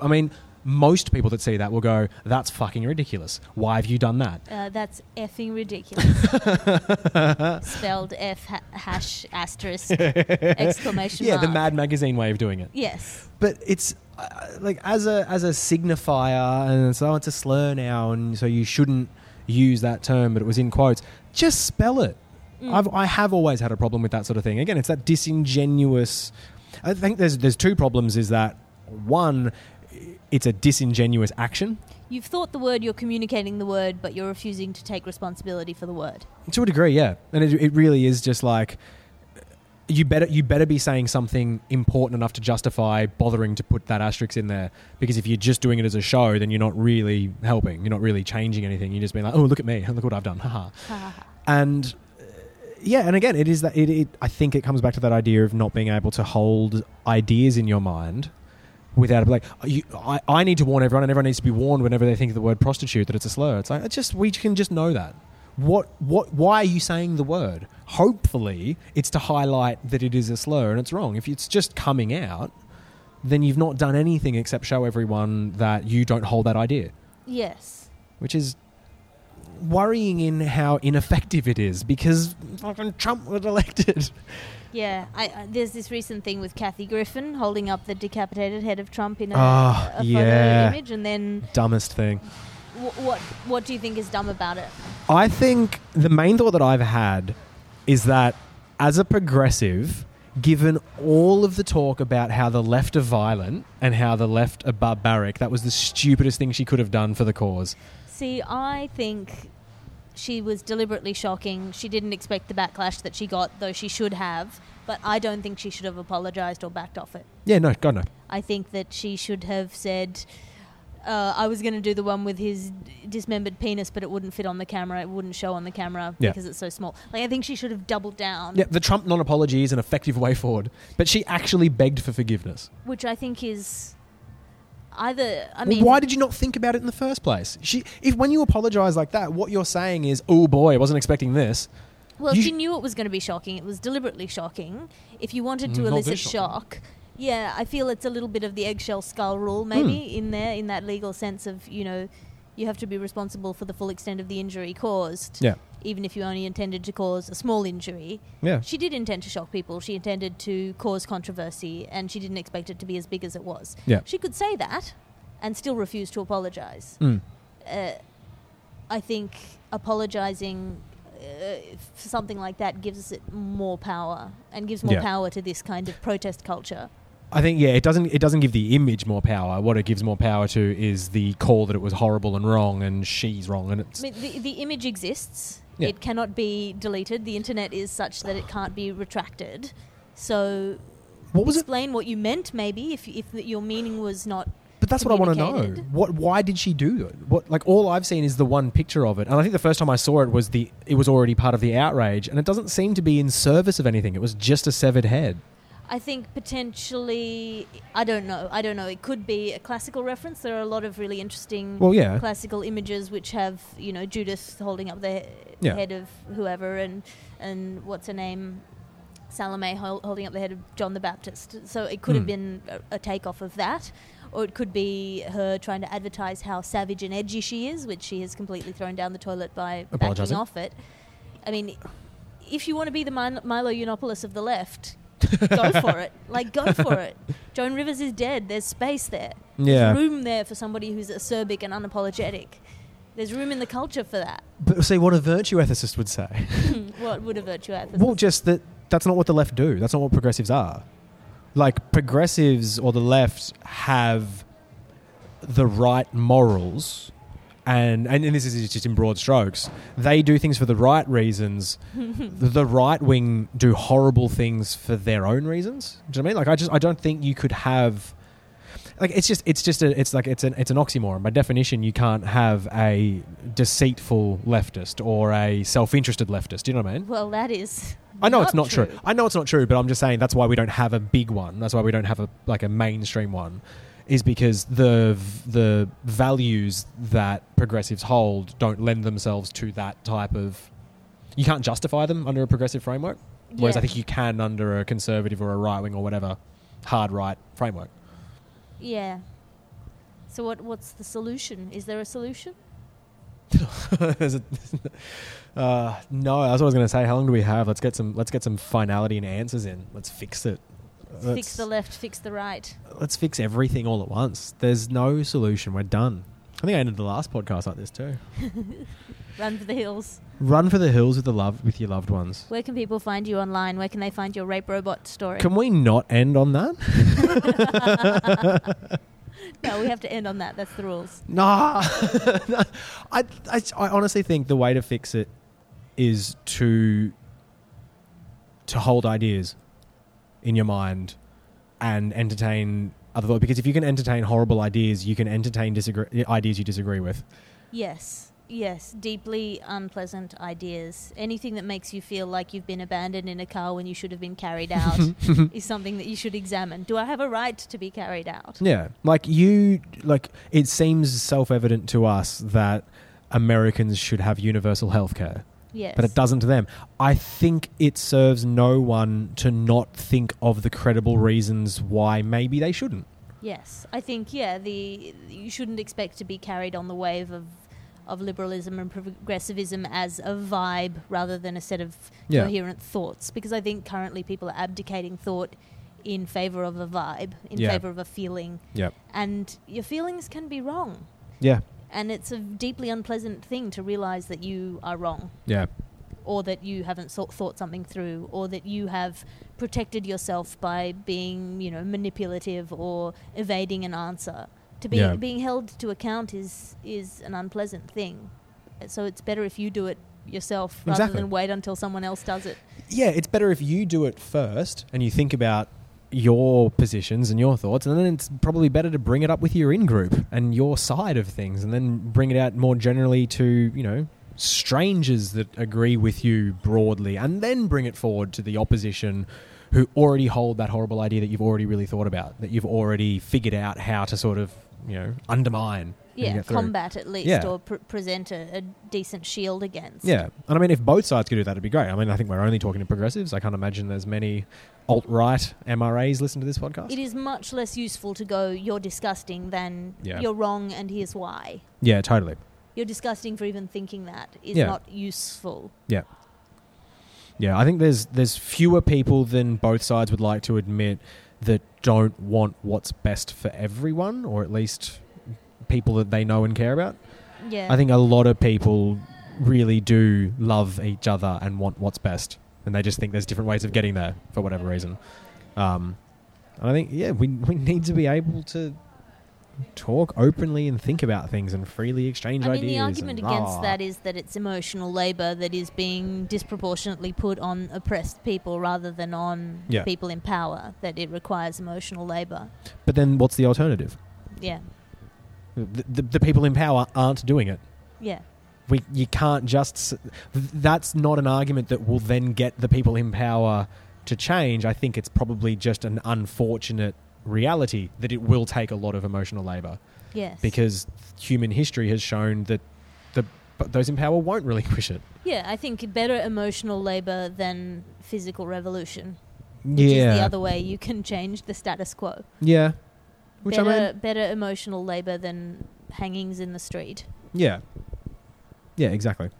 I mean, most people that see that will go, "That's fucking ridiculous. Why have you done that?" Uh, that's effing ridiculous. Spelled F ha- hash asterisk exclamation yeah, mark. the Mad Magazine way of doing it. Yes. but it's uh, like as a as a signifier, and so it's a slur now, and so you shouldn't use that term. But it was in quotes. Just spell it. Mm. I've I have always had a problem with that sort of thing. Again, it's that disingenuous. I think there's there's two problems. Is that one, it's a disingenuous action You've thought the word, you're communicating the word, but you're refusing to take responsibility for the word. to a degree, yeah, and it, it really is just like. You better you better be saying something important enough to justify bothering to put that asterisk in there. Because if you're just doing it as a show, then you're not really helping. You're not really changing anything. You're just being like, oh, look at me, look what I've done, haha. Ha, ha, ha. And yeah, and again, it is that it, it. I think it comes back to that idea of not being able to hold ideas in your mind without like you, I, I need to warn everyone, and everyone needs to be warned whenever they think of the word prostitute that it's a slur. It's like it's just we can just know that. What what? Why are you saying the word? Hopefully, it's to highlight that it is a slur and it's wrong. If it's just coming out, then you've not done anything except show everyone that you don't hold that idea Yes. which is worrying in how ineffective it is because fucking Trump was elected. Yeah, I, I, there's this recent thing with Kathy Griffin holding up the decapitated head of Trump in a, Ah, a photo yeah. image, and then Dumbest thing. w- what what do you think is dumb about it? I think the main thought that I've had is that as a progressive, given all of the talk about how the left are violent and how the left are barbaric, that was the stupidest thing she could have done for the cause. See, I think she was deliberately shocking. She didn't expect the backlash that she got, though she should have. But I don't think she should have apologized or backed off it. Yeah, no, God no. I think that she should have said, uh, I was going to do the one with his dismembered penis, but it wouldn't fit on the camera. It wouldn't show on the camera Yeah. because it's so small. Like, I think she should have doubled down, Yeah, the Trump non-apology is an effective way forward, but she actually begged for forgiveness. which I think is either. I Well, mean, why did you not think about it in the first place? She, if when you apologize like that, what you're saying is, "Oh boy, I wasn't expecting this." Well, You she sh- knew it was going to be shocking. It was deliberately shocking. If you wanted to Mm, not elicit shock, yeah, I feel it's a little bit of the eggshell skull rule, maybe Hmm. in there, in that legal sense of you know, you have to be responsible for the full extent of the injury caused, Yeah, even if you only intended to cause a small injury. yeah, She did intend to shock people. She intended to cause controversy, and she didn't expect it to be as big as it was. yeah. She could say that, and still refuse to apologize. Mm. Uh, I think apologizing uh, for something like that gives it more power and gives more Yeah. power to this kind of protest culture. I think yeah, it doesn't it doesn't give the image more power. What it gives more power to is the call that it was horrible and wrong, and she's wrong, and it's I mean, the, the image exists. Yeah. It cannot be deleted. The internet is such that it can't be retracted. So what was it? explain what you meant, maybe, if, if your meaning was not. But that's what I want to know. What? Why did she do it? What? Like all I've seen is the one picture of it, and I think the first time I saw it was the it was already part of the outrage, and it doesn't seem to be in service of anything. It was just a severed head. I think potentially, I don't know. I don't know. It could be a classical reference. There are a lot of really interesting Well, yeah, classical images which have, you know, Judith holding up the Yeah. head of whoever, and and what's her name, Salome hol- holding up the head of John the Baptist. So it could have Hmm. been a, a takeoff of that, or it could be her trying to advertise how savage and edgy she is, which she has completely thrown down the toilet by backing off it. I mean, if you want to be the Mil- Milo Yiannopoulos of the left, go for it. Like, go for it. Joan Rivers is dead. There's space there. yeah. There's room there for somebody who's acerbic and unapologetic. There's room in the culture for that. But see, what a virtue ethicist would say. Hmm. what would a virtue ethicist? Well, just that that's not what the left do. That's not what progressives are. Like progressives or the left have the right morals and and, this is just in broad strokes. They do things for the right reasons. the, right wing do horrible things for their own reasons. Do you know what I mean? Like I just I don't think you could have like it's just it's just a it's like it's an it's an oxymoron. By definition, you can't have a deceitful leftist or a self-interested leftist. Do you know what I mean? well, that is. I know it's not true. I know it's not true, but I'm just saying that's why we don't have a big one. That's why we don't have a like a mainstream one, is because the the values that progressives hold don't lend themselves to that type of. You can't justify them under a progressive framework, whereas I think you can under a conservative or a right wing or whatever hard right framework. Yeah. So what? What's the solution? Is there a solution? A- uh, no, that's what I was going to say. How long do we have? Let's get some. Let's get some finality and answers in. Let's fix it. Fix the left, fix the right. let's fix everything all at once. There's no solution. We're done. I think I ended the last podcast like this too. Run for the hills. Run for the hills with the love with your loved ones. Where can people find you online? Where can they find your rape robot story? Can we not end on that? no, we have to end on that. That's the rules. Nah. I, I I honestly think the way to fix it is to to hold ideas in your mind and entertain other thoughts. Because if you can entertain horrible ideas, you can entertain disagree ideas you disagree with. Yes. Yes, deeply unpleasant ideas. Anything that makes you feel like you've been abandoned in a car when you should have been carried out is something that you should examine. Do I have a right to be carried out? Yeah, like you, like it seems self-evident to us that Americans should have universal health care, Yes. but it doesn't to them. I think it serves no one to not think of the credible reasons why maybe they shouldn't. Yes, I think yeah. The you shouldn't expect to be carried on the wave of of liberalism and progressivism as a vibe rather than a set of Yeah. coherent thoughts. Because I think currently people are abdicating thought in favor of a vibe, in Yeah. favor of a feeling, Yep. and your feelings can be wrong. Yeah. And it's a deeply unpleasant thing to realize that you are wrong, Yeah. or that you haven't so- thought something through, or that you have protected yourself by being, you know, manipulative or evading an answer. To be Yeah. being held to account is is an unpleasant thing. So it's better if you do it yourself rather Exactly. than wait until someone else does it. Yeah, it's better if you do it first and you think about your positions and your thoughts, and then it's probably better to bring it up with your in group and your side of things, and then bring it out more generally to, you know, strangers that agree with you broadly, and then bring it forward to the opposition who already hold that horrible idea that you've already really thought about, that you've already figured out how to sort of, you know, undermine. Yeah, combat at least, Yeah. or pr- present a, a decent shield against. Yeah, and I mean, if both sides could do that, it'd be great. I mean, I think we're only talking to progressives. I can't imagine there's many alt right MRAs listen to this podcast. It is much less useful to go, you're disgusting, than Yeah. you're wrong and here's why. Yeah, totally. You're disgusting for even thinking that is Yeah. not useful. Yeah, yeah. I think there's there's fewer people than both sides would like to admit that don't want what's best for everyone, or at least people that they know and care about. Yeah. I think a lot of people really do love each other and want what's best, and they just think there's different ways of getting there for whatever reason. Um, and I think yeah, we we need to be able to talk openly and think about things and freely exchange ideas. I mean, ideas. the argument against rah. that is that it's emotional labor that is being disproportionately put on oppressed people rather than on Yeah. people in power. That it requires emotional labor. But then, what's the alternative? Yeah, The, the, the people in power aren't doing it. yeah, We you can't just. s- That's not an argument that will then get the people in power to change. I think it's probably just an unfortunate reality that it will take a lot of emotional labor. yes. because human history has shown that the but those in power won't relinquish it. yeah, I think better emotional labor than physical revolution, which yeah, is the other way you can change the status quo. yeah, which better, I mean, better emotional labor than hangings in the street. yeah, yeah, exactly.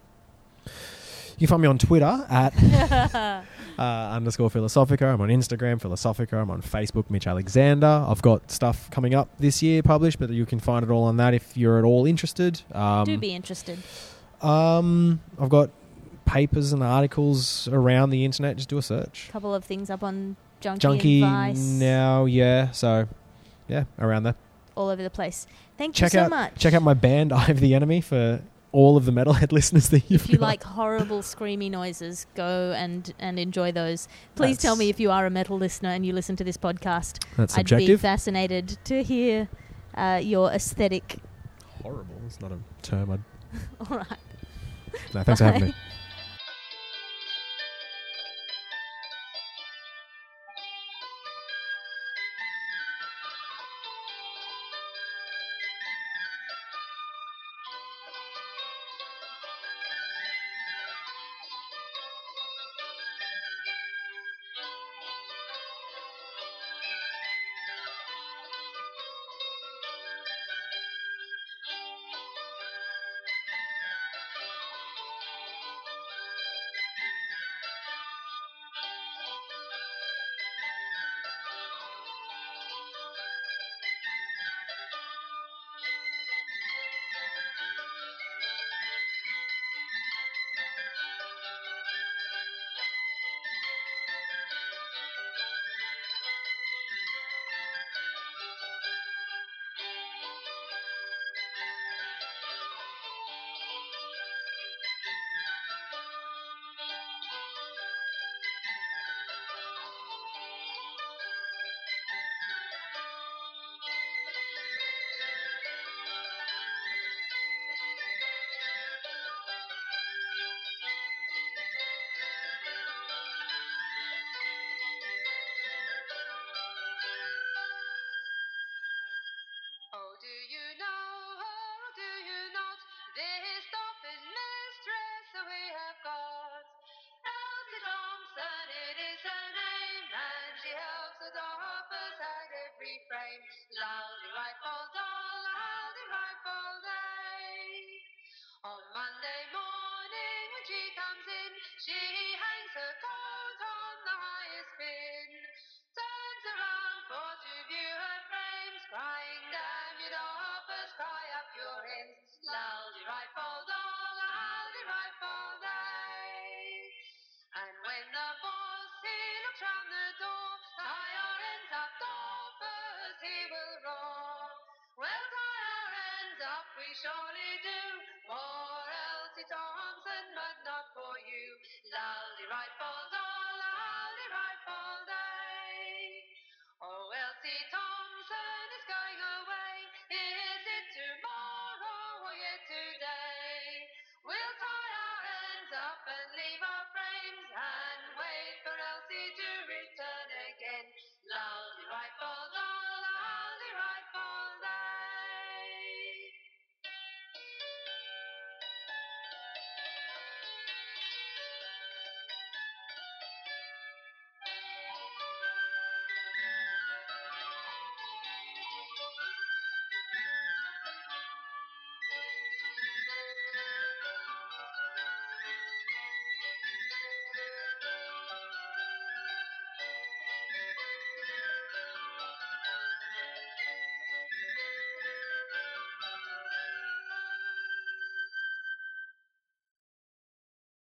You can find me on Twitter at uh, underscore Philosophica. I'm on Instagram, Philosophica. I'm on Facebook, Mitch Alexander. I've got stuff coming up this year published, but you can find it all on that if you're at all interested. Um, Do be interested. um, I've got papers and articles around the internet. Just do a search. A couple of things up on Junkee, Junkee Vice, now, yeah. So, yeah, around there. all over the place. Thank Check you so out much. check out my band, Eye of the Enemy, for all of the metalhead listeners that you've if you got. like horrible screamy noises, go and and enjoy those. Please tell me if you are a metal listener and you listen to this podcast. That's I'd be subjective. fascinated to hear uh, your aesthetic. Horrible. It's not a term. I'd, All right. no, thanks for having me. At every frame. Loudy